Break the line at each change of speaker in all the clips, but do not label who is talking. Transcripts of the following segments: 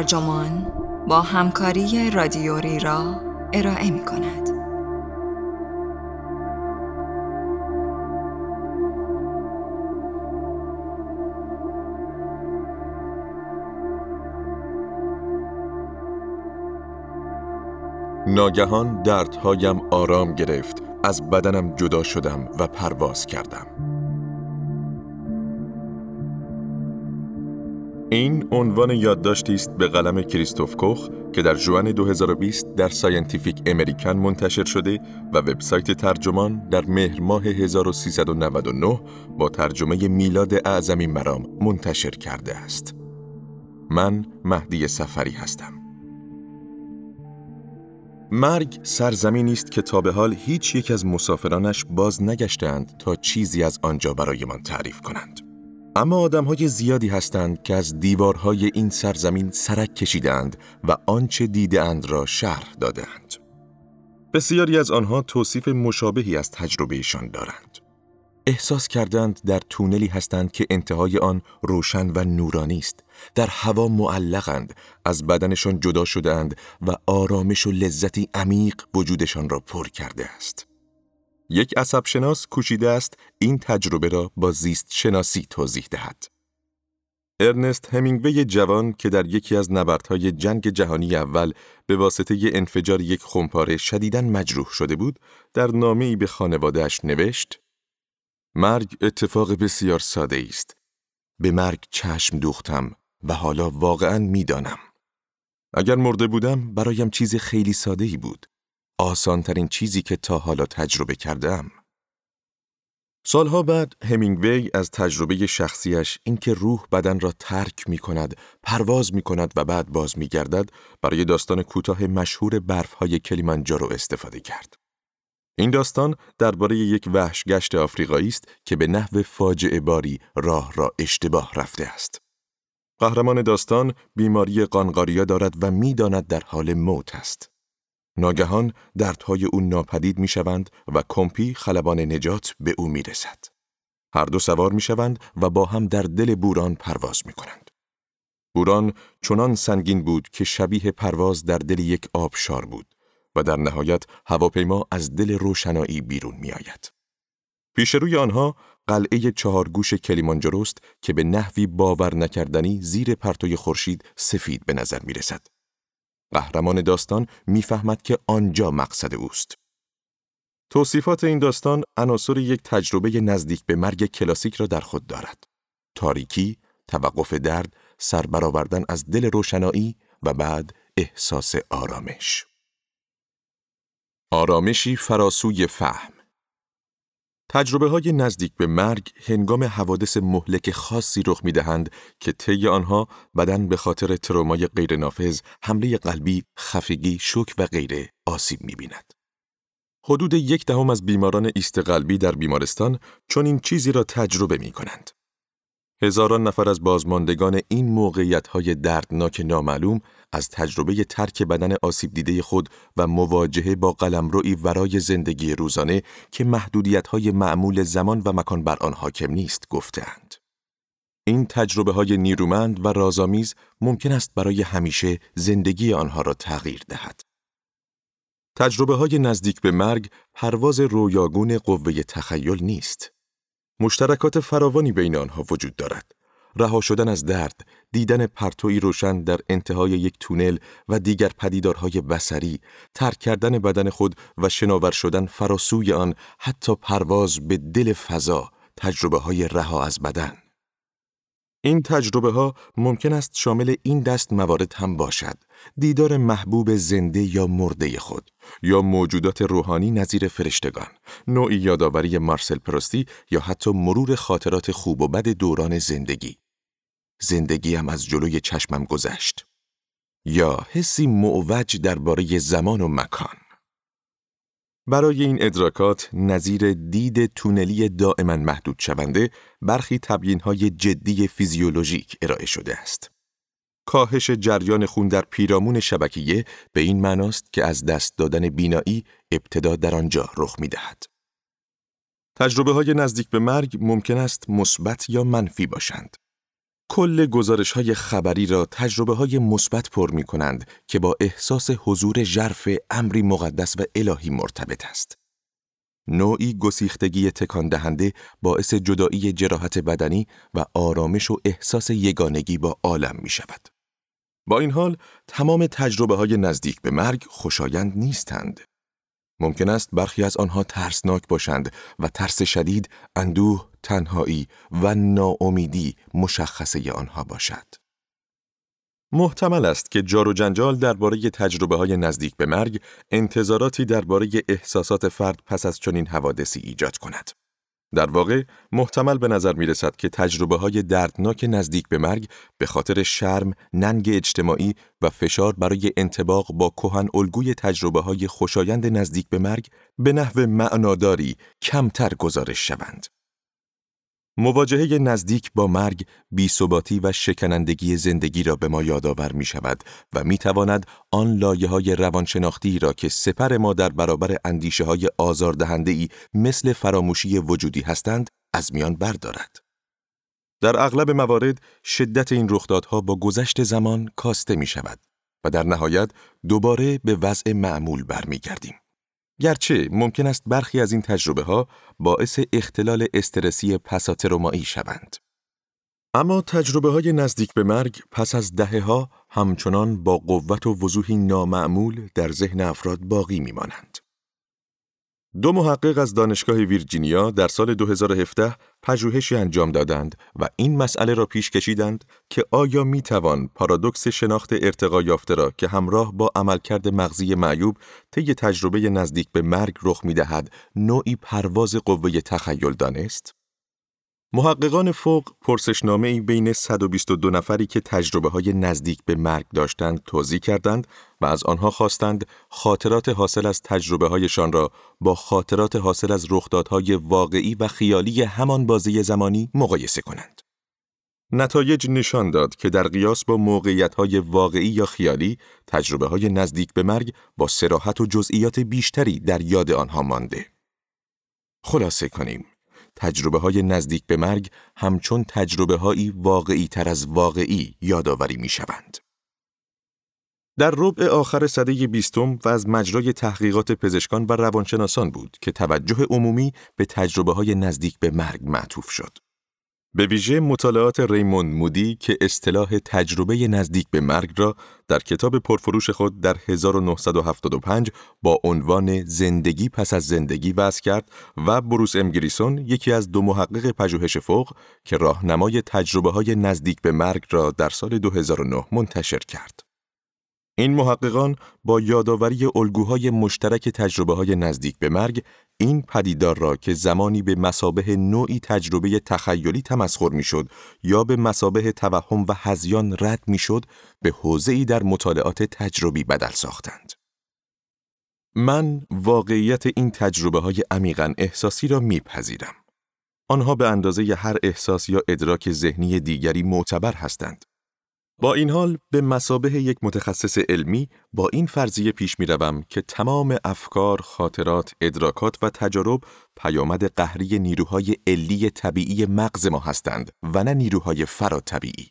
ترجمان با همکاری رادیوری را ارائه می کند.
ناگهان دردهایم آرام گرفت از بدنم جدا شدم و پرواز کردم این عنوان یادداشتی است به قلم کریستوف کوخ که در ژوئن 2020 در Scientific American منتشر شده و وبسایت ترجمان در مهر ماه 1399 با ترجمه میلاد اعظمی مرام منتشر کرده است. من مهدی سفری هستم. مرگ سرزمینی است که تا به حال هیچ یک از مسافرانش باز نگشتند تا چیزی از آنجا برایمان تعریف کنند. اما آدم های زیادی هستند که از دیوارهای این سرزمین سرک کشیدند و آنچه دیدهاند را شرح دادند. بسیاری از آنها توصیف مشابهی از تجربهشان دارند. احساس کردند در تونلی هستند که انتهای آن روشن و نورانی است. در هوا معلقند، از بدنشان جدا شدهاند و آرامش و لذتی عمیق وجودشان را پر کرده است. یک عصب شناس کوشیده است این تجربه را با زیست شناسی توضیح دهد. ارنست همینگوی جوان که در یکی از نبردهای جنگ جهانی اول به واسطه انفجار یک خمپاره شدیداً مجروح شده بود، در نامه ای به خانوادهش نوشت مرگ اتفاق بسیار ساده است. به مرگ چشم دوختم و حالا واقعا می‌دانم. اگر مرده بودم برایم چیز خیلی ساده ای بود. آسانترین چیزی که تا حالا تجربه کردم. سالها بعد همینگوی از تجربه شخصیش اینکه روح بدن را ترک می کند، پرواز می کند و بعد باز می گردد برای داستان کوتاه مشهور برفهای کلیمانجارو استفاده کرد. این داستان درباره یک وحشگشت آفریقایی است که به نحو فاجعه باری راه را اشتباه رفته است. قهرمان داستان بیماری قانقاریا دارد و می‌داند در حال موت است. ناگهان دردهای او ناپدید می شوند و کمپی خلبان نجات به او می رسد. هر دو سوار می شوند و با هم در دل بوران پرواز می کنند. بوران چنان سنگین بود که شبیه پرواز در دل یک آبشار بود و در نهایت هواپیما از دل روشنایی بیرون می آید. پیش روی آنها قلعه چهارگوش کلیمانجاروست که به نحوی باور نکردنی زیر پرتوی خورشید سفید به نظر می رسد. قهرمان داستان می‌فهمد که آنجا مقصد اوست. توصیفات این داستان عناصر یک تجربه نزدیک به مرگ کلاسیک را در خود دارد. تاریکی، توقف درد، سربرآوردن از دل روشنایی و بعد احساس آرامش. آرامشی فراسوی فهم تجربه های نزدیک به مرگ هنگام حوادث مهلک خاصی رخ می دهند که طی آنها بدن به خاطر ترومای غیرنافذ، حمله قلبی، خفگی، شوک و غیره آسیب می بیند. حدود یک دهم از بیماران ایست قلبی در بیمارستان چون این چیزی را تجربه می کنند. هزاران نفر از بازماندگان این موقعیت های دردناک نامعلوم از تجربه ترک بدن آسیب دیده خود و مواجهه با قلمروی ورای زندگی روزانه که محدودیت های معمول زمان و مکان بر آن حاکم نیست گفتند. این تجربه های نیرومند و رازآمیز ممکن است برای همیشه زندگی آنها را تغییر دهد. تجربه های نزدیک به مرگ پرواز رویاگون قوه تخیل نیست. مشترکات فراوانی بین آنها وجود دارد. رها شدن از درد، دیدن پرتوی روشن در انتهای یک تونل و دیگر پدیدارهای بسری، ترک کردن بدن خود و شناور شدن فراسوی آن حتی پرواز به دل فضا، تجربه های رها از بدن. این تجربه ها ممکن است شامل این دست موارد هم باشد. دیدار محبوب زنده یا مرده خود یا موجودات روحانی نظیر فرشتگان، نوعی یادآوری مارسل پرستی یا حتی مرور خاطرات خوب و بد دوران زندگی. زندگیم از جلوی چشمم گذشت. یا حسی معوج درباره زمان و مکان. برای این ادراکات نظیر دید تونلی دائما محدود شونده برخی تبیین های جدی فیزیولوژیک ارائه شده است. کاهش جریان خون در پیرامون شبکیه به این معناست که از دست دادن بینایی ابتدا در آنجا رخ می دهد. تجربه های نزدیک به مرگ ممکن است مثبت یا منفی باشند. کل گزارش های خبری را تجربه های مثبت پر می کنند که با احساس حضور ژرف امری مقدس و الهی مرتبط است. نوعی گسیختگی تکان دهنده باعث جدایی جراحت بدنی و آرامش و احساس یگانگی با عالم می شود. با این حال تمام تجربه های نزدیک به مرگ خوشایند نیستند. ممکن است برخی از آنها ترسناک باشند و ترس شدید، اندوه، تنهایی و ناامیدی مشخصه آنها باشد. محتمل است که جار و جنجال درباره تجربه های نزدیک به مرگ انتظاراتی درباره احساسات فرد پس از چنین حوادثی ایجاد کند. در واقع محتمل به نظر می رسد که تجربه های دردناک نزدیک به مرگ به خاطر شرم، ننگ اجتماعی و فشار برای انتباق با کهن الگوی تجربه های خوشایند نزدیک به مرگ به نحو معناداری کمتر گزارش شوند. مواجهه نزدیک با مرگ بیثباتی و شکنندگی زندگی را به ما یادآور می شود و می تواند آن لایه های روانشناختی را که سپر ما در برابر اندیشه های آزاردهنده ای مثل فراموشی وجودی هستند از میان بردارد. در اغلب موارد شدت این رخدادها با گذشت زمان کاسته می شود و در نهایت دوباره به وضع معمول برمیگردیم. گرچه ممکن است برخی از این تجربه ها باعث اختلال استرسی پساترومایی شوند. اما تجربه های نزدیک به مرگ پس از دهه ها همچنان با قوت و وضوحی نامعمول در ذهن افراد باقی میمانند. دو محقق از دانشگاه ویرجینیا در سال 2017 پژوهشی انجام دادند و این مسئله را پیش کشیدند که آیا می توان پارادوکس شناخت ارتقا یافته را که همراه با عملکرد مغزی معیوب طی تجربه نزدیک به مرگ رخ می دهد نوعی پرواز قوه تخیل دانست؟ محققان فوق پرسشنامه ای بین 122 نفری که تجربه های نزدیک به مرگ داشتند توضیح کردند و از آنها خواستند خاطرات حاصل از تجربه هایشان را با خاطرات حاصل از رخدادهای واقعی و خیالی همان بازی زمانی مقایسه کنند. نتایج نشان داد که در قیاس با موقعیت های واقعی یا خیالی تجربه های نزدیک به مرگ با سراحت و جزئیات بیشتری در یاد آنها مانده. خلاصه کنیم. تجربه های نزدیک به مرگ همچون تجربه هایی واقعی تر از واقعی یادآوری می شوند. در ربع آخر سده بیستم و از مجرای تحقیقات پزشکان و روانشناسان بود که توجه عمومی به تجربه های نزدیک به مرگ معطوف شد. به ویژه مطالعات ریموند مودی که اصطلاح تجربه نزدیک به مرگ را در کتاب پرفروش خود در 1975 با عنوان زندگی پس از زندگی وضع کرد و بروس امگریسون یکی از دو محقق پژوهش فوق که راهنمای تجربه های نزدیک به مرگ را در سال 2009 منتشر کرد. این محققان با یادآوری الگوهای مشترک تجربه های نزدیک به مرگ این پدیدار را که زمانی به مسابه نوعی تجربه تخیلی تمسخر می‌شد یا به مسابه توهم و هزیان رد می‌شد به حوزه ای در مطالعات تجربی بدل ساختند. من واقعیت این تجربه های عمیقا احساسی را میپذیرم. آنها به اندازه هر احساس یا ادراک ذهنی دیگری معتبر هستند. با این حال به مسابه یک متخصص علمی با این فرضیه پیش می روم که تمام افکار، خاطرات، ادراکات و تجارب پیامد قهری نیروهای علی طبیعی مغز ما هستند و نه نیروهای طبیعی.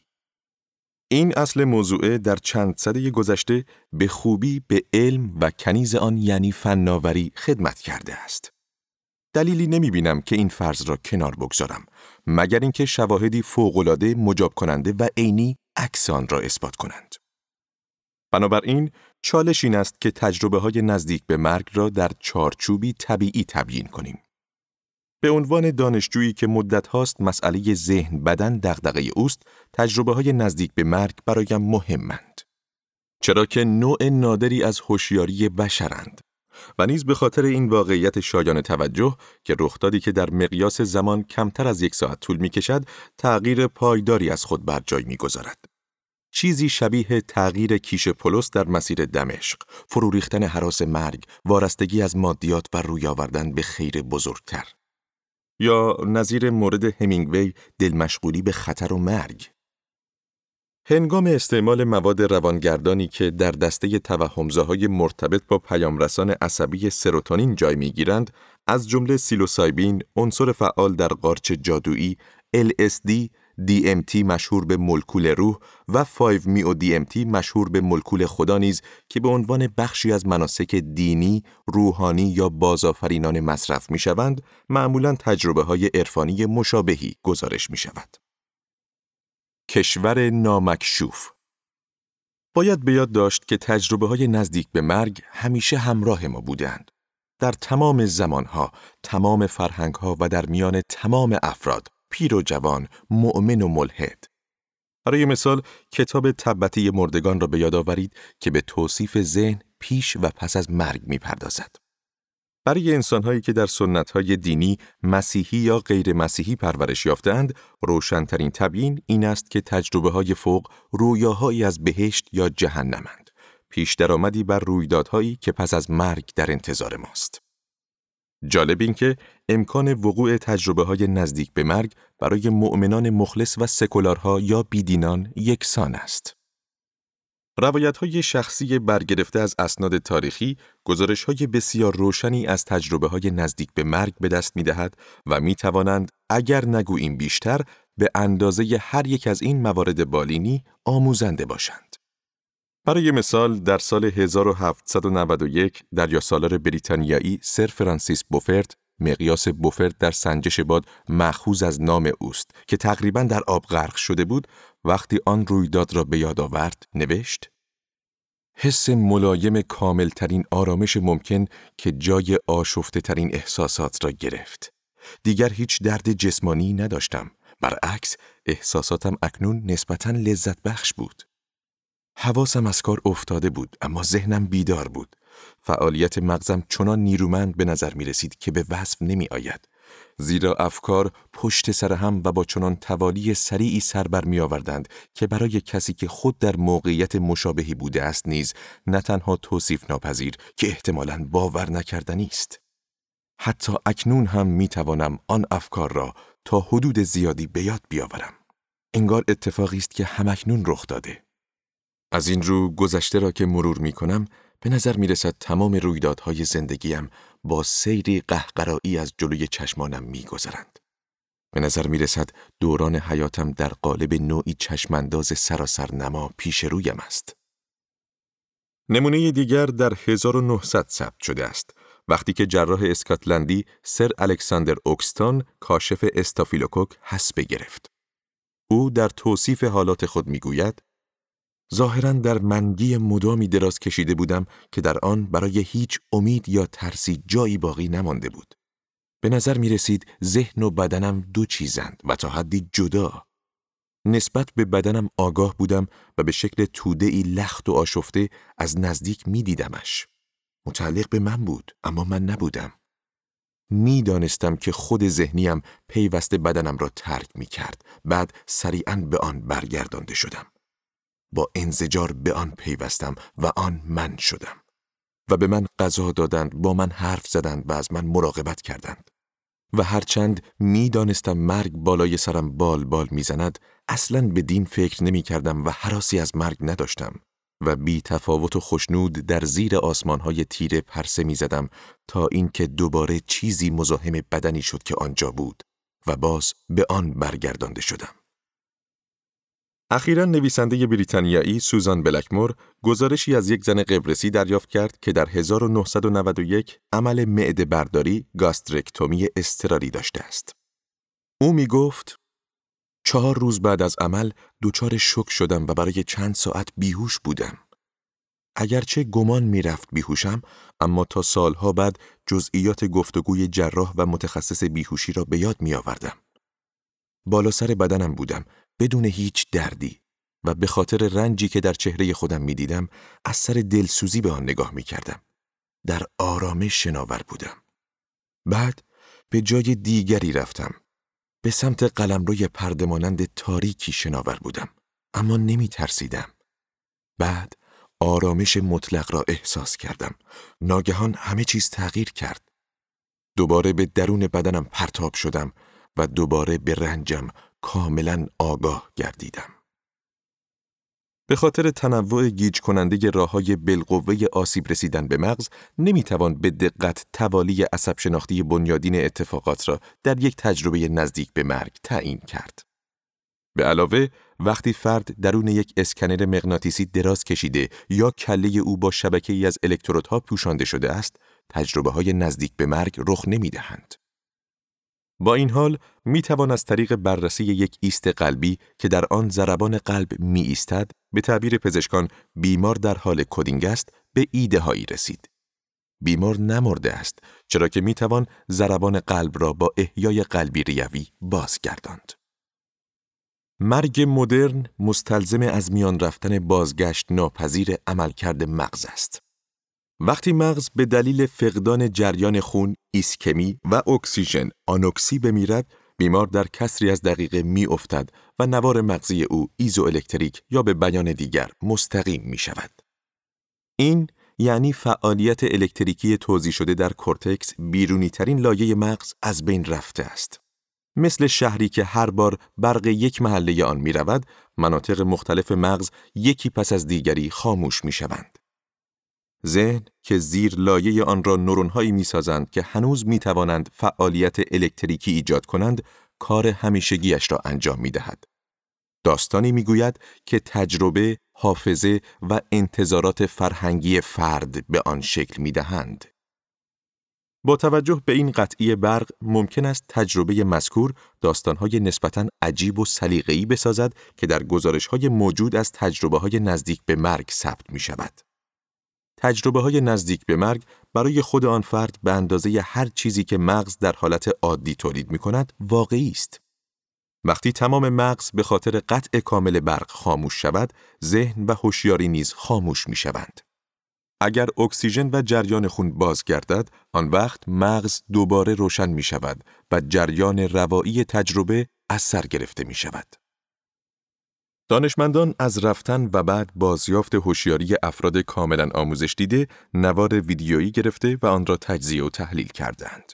این اصل موضوعه در چند سده گذشته به خوبی به علم و کنیز آن یعنی فناوری خدمت کرده است. دلیلی نمی بینم که این فرض را کنار بگذارم مگر اینکه شواهدی فوق‌العاده مجاب کننده و عینی عکس آن را اثبات کنند. بنابراین چالش این است که تجربه های نزدیک به مرگ را در چارچوبی طبیعی تبیین کنیم. به عنوان دانشجویی که مدت هاست مسئله ذهن بدن دغدغه اوست، تجربه های نزدیک به مرگ برایم مهمند. چرا که نوع نادری از هوشیاری بشرند و نیز به خاطر این واقعیت شایان توجه که رخدادی که در مقیاس زمان کمتر از یک ساعت طول می کشد تغییر پایداری از خود بر جای می گذارد. چیزی شبیه تغییر کیش پولس در مسیر دمشق، فرو ریختن حراس مرگ، وارستگی از مادیات و روی آوردن به خیر بزرگتر. یا نظیر مورد همینگوی دلمشغولی به خطر و مرگ. هنگام استعمال مواد روانگردانی که در دسته توهمزاهای مرتبط با پیامرسان عصبی سروتونین جای می‌گیرند، از جمله سیلوسایبین، عنصر فعال در قارچ جادویی، LSD، DMT مشهور به ملکول روح و 5 میو DMT مشهور به ملکول خدا نیز که به عنوان بخشی از مناسک دینی، روحانی یا بازآفرینان مصرف می شوند، معمولا تجربه های عرفانی مشابهی گزارش می شود. کشور نامکشوف باید به یاد داشت که تجربه های نزدیک به مرگ همیشه همراه ما بودند. در تمام زمانها، تمام فرهنگها و در میان تمام افراد، پیر و جوان، مؤمن و ملحد. برای مثال کتاب تبتی مردگان را به یاد آورید که به توصیف ذهن پیش و پس از مرگ می پردازد. برای انسانهایی که در سنتهای دینی مسیحی یا غیر مسیحی پرورش یافتند، روشنترین تبیین این است که تجربه های فوق رویاهایی از بهشت یا جهنمند. پیش درآمدی بر رویدادهایی که پس از مرگ در انتظار ماست. جالب این که امکان وقوع تجربه های نزدیک به مرگ برای مؤمنان مخلص و سکولارها یا بیدینان یکسان است. روایت های شخصی برگرفته از اسناد تاریخی گزارش های بسیار روشنی از تجربه های نزدیک به مرگ به دست می دهد و می توانند اگر نگوییم بیشتر به اندازه هر یک از این موارد بالینی آموزنده باشند. برای مثال در سال 1791 دریا سالار بریتانیایی سر فرانسیس بوفرد مقیاس بوفرد در سنجش باد مأخوذ از نام اوست که تقریبا در آب غرق شده بود وقتی آن رویداد را به یاد آورد نوشت حس ملایم کاملترین آرامش ممکن که جای آشفته ترین احساسات را گرفت. دیگر هیچ درد جسمانی نداشتم. برعکس احساساتم اکنون نسبتا لذت بخش بود. حواسم از کار افتاده بود اما ذهنم بیدار بود. فعالیت مغزم چنان نیرومند به نظر می رسید که به وصف نمی آید. زیرا افکار پشت سر هم و با چنان توالی سریعی سر بر می آوردند که برای کسی که خود در موقعیت مشابهی بوده است نیز نه تنها توصیف ناپذیر که احتمالاً باور نکردنی است. حتی اکنون هم می توانم آن افکار را تا حدود زیادی به یاد بیاورم. انگار اتفاقی است که همکنون رخ داده. از این رو گذشته را که مرور می کنم به نظر می رسد تمام رویدادهای زندگیم با سیری قهقرایی از جلوی چشمانم می گذرند. به نظر می رسد دوران حیاتم در قالب نوعی چشمانداز سراسر نما پیش رویم است. نمونه دیگر در 1900 ثبت شده است وقتی که جراح اسکاتلندی سر الکساندر اوکستون کاشف استافیلوکوک حسب گرفت. او در توصیف حالات خود می‌گوید ظاهرا در منگی مدامی دراز کشیده بودم که در آن برای هیچ امید یا ترسی جایی باقی نمانده بود. به نظر می رسید ذهن و بدنم دو چیزند و تا حدی جدا. نسبت به بدنم آگاه بودم و به شکل توده ای لخت و آشفته از نزدیک می دیدمش. متعلق به من بود اما من نبودم. می‌دانستم که خود ذهنیم پیوسته بدنم را ترک می کرد بعد سریعا به آن برگردانده شدم. با انزجار به آن پیوستم و آن من شدم. و به من غذا دادند با من حرف زدند و از من مراقبت کردند. و هرچند می‌دانستم مرگ بالای سرم بال بال می‌زند اصلا به دین فکر نمی کردم و حراسی از مرگ نداشتم. و بی تفاوت و خوشنود در زیر آسمانهای تیره پرسه می زدم تا اینکه دوباره چیزی مزاحم بدنی شد که آنجا بود و باز به آن برگردانده شدم. اخیرا نویسنده بریتانیایی سوزان بلکمور گزارشی از یک زن قبرسی دریافت کرد که در 1991 عمل معده برداری گاسترکتومی استراری داشته است. او می گفت چهار روز بعد از عمل دچار شک شدم و برای چند ساعت بیهوش بودم. اگرچه گمان می‌رفت بیهوشم اما تا سالها بعد جزئیات گفتگوی جراح و متخصص بیهوشی را به یاد می آوردم. بالا سر بدنم بودم بدون هیچ دردی و به خاطر رنجی که در چهره خودم می دیدم از سر دلسوزی به آن نگاه می کردم. در آرامش شناور بودم. بعد به جای دیگری رفتم. به سمت قلمروی پردمانند تاریکی شناور بودم. اما نمی ترسیدم. بعد آرامش مطلق را احساس کردم. ناگهان همه چیز تغییر کرد. دوباره به درون بدنم پرتاب شدم و دوباره به رنجم کاملا آگاه گردیدم. به خاطر تنوع گیج کننده راه های بالقوه آسیب رسیدن به مغز نمی‌توان به دقت توالی عصب شناختی بنیادین اتفاقات را در یک تجربه نزدیک به مرگ تعیین کرد. به علاوه وقتی فرد درون یک اسکنر مغناطیسی دراز کشیده یا کله او با شبکه ای از الکترودها پوشانده شده است، تجربه های نزدیک به مرگ رخ نمی دهند. با این حال می توان از طریق بررسی یک ایست قلبی که در آن ضربان قلب می ایستد به تعبیر پزشکان بیمار در حال coding است به ایده هایی رسید. بیمار نمرده است چرا که می توان ضربان قلب را با احیای قلبی ریوی بازگرداند. مرگ مدرن مستلزم از میان رفتن بازگشت ناپذیر عملکرد مغز است. وقتی مغز به دلیل فقدان جریان خون، ایسکمی و اکسیژن آنوکسی بمیرد، بیمار در کسری از دقیقه می افتد و نوار مغزی او ایزو الکتریک یا به بیان دیگر مستقیم می شود. این یعنی فعالیت الکتریکی توزیع شده در کورتکس بیرونی ترین لایه مغز از بین رفته است. مثل شهری که هر بار برق یک محله آن می رود، مناطق مختلف مغز یکی پس از دیگری خاموش می شوند. ذهن که زیر لایه آن را نورونهایی می سازند که هنوز می توانند فعالیت الکتریکی ایجاد کنند، کار همیشگیش را انجام می دهد. داستانی می گوید که تجربه، حافظه و انتظارات فرهنگی فرد به آن شکل می دهند. با توجه به این قطعی برق ممکن است تجربه مذکور داستانهای نسبتاً عجیب و سلیقه‌ای بسازد که در گزارش‌های موجود از تجربه های نزدیک به مرگ ثبت می شود. تجربه های نزدیک به مرگ برای خود آن فرد به اندازه هر چیزی که مغز در حالت عادی تولید می کند واقعی است. وقتی تمام مغز به خاطر قطع کامل برق خاموش شود، ذهن و هوشیاری نیز خاموش می شوند. اگر اکسیژن و جریان خون بازگردد، آن وقت مغز دوباره روشن می شود و جریان روایی تجربه از سر گرفته می شود. دانشمندان از رفتن و بعد بازیافت هوشیاری افراد کاملا آموزش دیده نوار ویدیویی گرفته و آن را تجزیه و تحلیل کردند.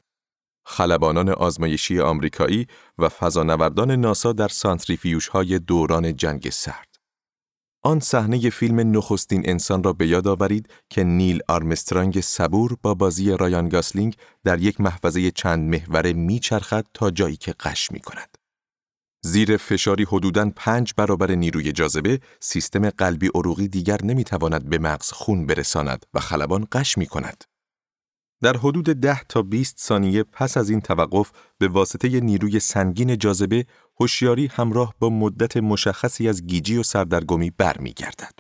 خلبانان آزمایشی آمریکایی و فضانوردان ناسا در سانتریفیوژ های دوران جنگ سرد. آن صحنه فیلم نخستین انسان را به یاد آورید که نیل آرمسترانگ صبور با بازی رایان گاسلینگ در یک محفظه چند محوره میچرخد تا جایی که قش می کند. زیر فشاری حدوداً پنج برابر نیروی جاذبه، سیستم قلبی عروقی دیگر نمی‌تواند به مغز خون برساند و خلبان قش می کند. در حدود 10 تا 20 ثانیه پس از این توقف به واسطه نیروی سنگین جاذبه هوشیاری همراه با مدت مشخصی از گیجی و سردرگمی برمیگردد.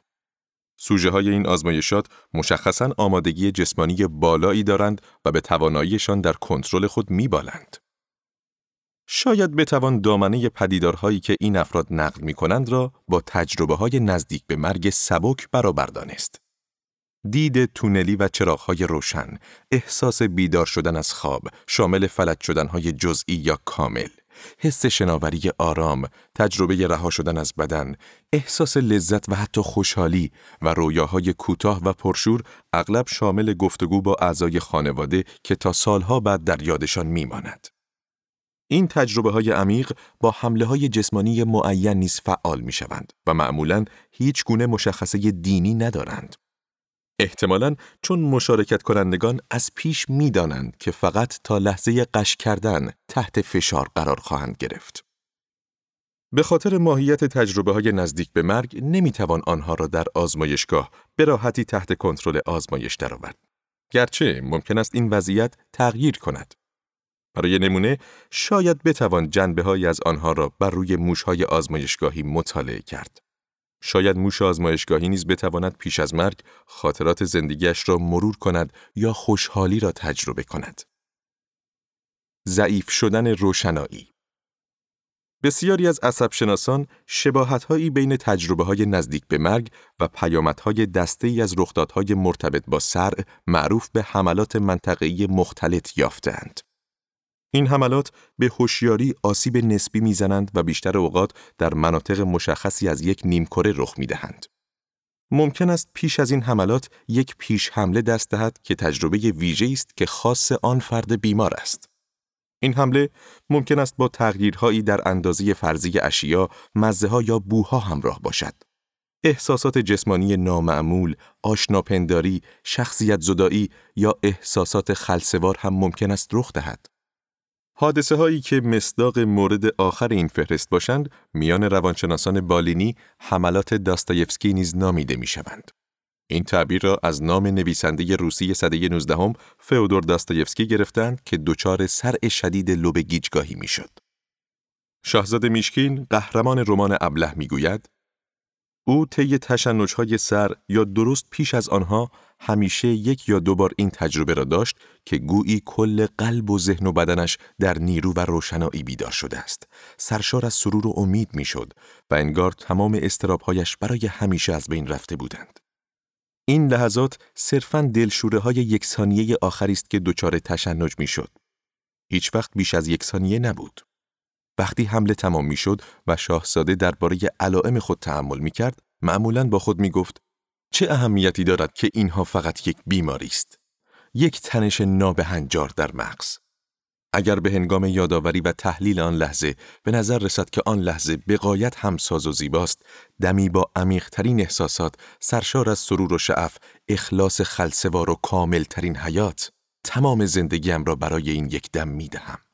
سوژه های این آزمایشات مشخصاً آمادگی جسمانی بالایی دارند و به تواناییشان در کنترل خود میبالند. شاید بتوان دامنه پدیدارهایی که این افراد نقل می کنند را با تجربه های نزدیک به مرگ سبک برابر دانست. دید تونلی و چراغهای روشن، احساس بیدار شدن از خواب، شامل فلج شدنهای جزئی یا کامل، حس شناوری آرام، تجربه رها شدن از بدن، احساس لذت و حتی خوشحالی و رویاهای کوتاه و پرشور اغلب شامل گفتگو با اعضای خانواده که تا سالها بعد در یادشان میماند. این تجربه های عمیق با حمله های جسمانی معین نیز فعال می شوند و معمولا هیچ گونه مشخصه دینی ندارند. احتمالاً چون مشارکت کنندگان از پیش می دانند که فقط تا لحظه قش کردن تحت فشار قرار خواهند گرفت. به خاطر ماهیت تجربه های نزدیک به مرگ نمی توان آنها را در آزمایشگاه به راحتی تحت کنترل آزمایش درآورد. گرچه ممکن است این وضعیت تغییر کند. برای نمونه شاید بتوان جنبه از آنها را بر روی موشهای آزمایشگاهی مطالعه کرد. شاید موش آزمایشگاهی نیز بتواند پیش از مرگ خاطرات زندگیش را مرور کند یا خوشحالی را تجربه کند. ضعیف شدن روشنایی بسیاری از عصبشناسان شباهتهایی بین تجربه های نزدیک به مرگ و پیامدهای دسته ای از رخدادهای مرتبط با سر معروف به حملات منطقه‌ای مختلط یافتهاند. این حملات به هوشیاری آسیب نسبی می‌زنند و بیشتر اوقات در مناطق مشخصی از یک نیمکره رخ می‌دهند. ممکن است پیش از این حملات یک پیش حمله دست دهد که تجربه ویژه است که خاص آن فرد بیمار است. این حمله ممکن است با تغییرهایی در اندازه فرضی اشیا، مزه ها یا بوها همراه باشد. احساسات جسمانی نامعمول، آشناپنداری، شخصیت زدایی یا احساسات خلسوار هم ممکن است رخ دهد. حادثه هایی که مصداق مورد آخر این فهرست باشند میان روانشناسان بالینی حملات داستایفسکی نیز نامیده می شوند. این تعبیر را از نام نویسنده روسی سده 19 هم فئودور داستایفسکی گرفتند که دچار سرع شدید لب گیجگاهی می‌شد. شاهزاده میشکین قهرمان رمان ابله می‌گوید او طی تشنجهای سر یا درست پیش از آنها همیشه یک یا دو بار این تجربه را داشت که گویی کل قلب و ذهن و بدنش در نیرو و روشنایی بیدار شده است. سرشار از سرور و امید می‌شد و انگار تمام استرابهایش برای همیشه از بین رفته بودند. این لحظات صرفاً دلشوره های یک ثانیه آخری است که دچار تشنج می‌شد. هیچ وقت بیش از یک ثانیه نبود. وقتی حمله تمام می‌شد و شاهزاده درباره علائم خود تحمل می کرد، معمولاً با خود می گفت چه اهمیتی دارد که اینها فقط یک بیماری است؟ یک تنش نابهنجار در مغز. اگر به هنگام یادآوری و تحلیل آن لحظه به نظر رسد که آن لحظه بقایت همساز و زیباست، دمی با عمیقترین احساسات، سرشار از سرور و شعف، اخلاص خلصوار و کاملترین حیات، تمام زندگیم را برای این یک دم می دهم.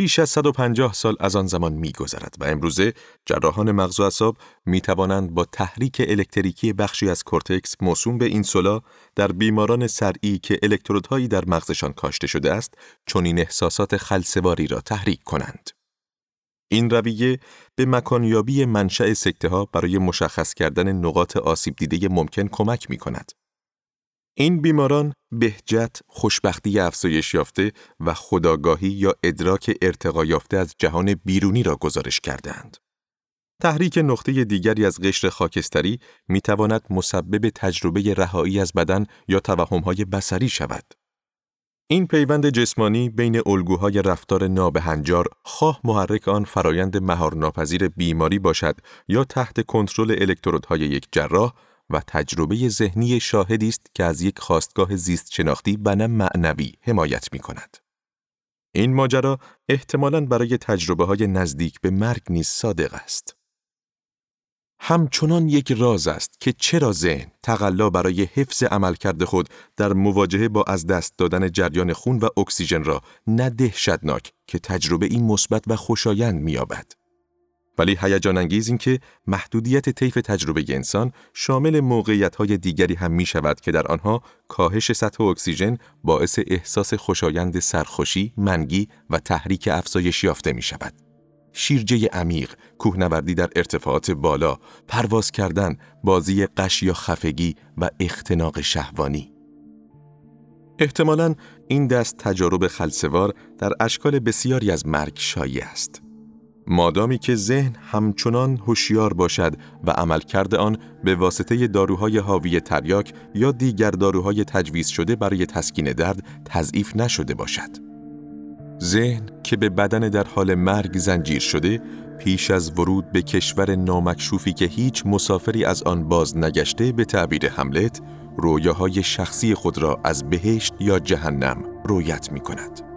بیش از 150 سال از آن زمان می گذرد و امروزه جراحان مغز و اعصاب می توانند با تحریک الکتریکی بخشی از کورتکس موسوم به این سولا در بیماران سرعی که الکترودهایی در مغزشان کاشته شده است چون این احساسات خلسواری را تحریک کنند. این رویه به مکانیابی منشأ سکته ها برای مشخص کردن نقاط آسیب دیده ممکن کمک می کند. این بیماران بهجت، خوشبختی افزایش یافته و خداگاهی یا ادراک ارتقا یافته از جهان بیرونی را گزارش کردند. تحریک نقطه دیگری از قشر خاکستری می تواند مسبب تجربه رهایی از بدن یا توهمهای بسری شود. این پیوند جسمانی بین الگوهای رفتار نابهنجار خواه محرک آن فرایند مهارناپذیر بیماری باشد یا تحت کنترل الکترودهای یک جراح و تجربه ذهنی شاهدی است که از یک خواستگاه زیست شناختی و نه معنوی حمایت می کند. این ماجرا احتمالاً برای تجربه های نزدیک به مرگ نیز صادق است. همچنان یک راز است که چرا ذهن تقلا برای حفظ عملکرد خود در مواجهه با از دست دادن جریان خون و اکسیژن را نه دهشتناک که تجربه این مثبت و خوشایند می‌یابد. ولی هیجان انگیز این که محدودیت طیف تجربه انسان شامل موقعیت های دیگری هم می شود که در آنها کاهش سطح اکسیژن باعث احساس خوشایند سرخوشی، منگی و تحریک افزایش یافته می شود. شیرجه عمیق، کوهنوردی در ارتفاعات بالا، پرواز کردن، بازی قش یا خفگی و اختناق شهوانی. احتمالاً این دست تجارب خلصوار در اشکال بسیاری از مرگ شایع است. مادامی که ذهن همچنان هوشیار باشد و عملکرد آن به واسطه داروهای حاوی تریاک یا دیگر داروهای تجویز شده برای تسکین درد تضعیف نشده باشد. ذهن که به بدن در حال مرگ زنجیر شده پیش از ورود به کشور نامکشوفی که هیچ مسافری از آن باز نگشته به تعبیر حملت رویاهای شخصی خود را از بهشت یا جهنم رویت می کند.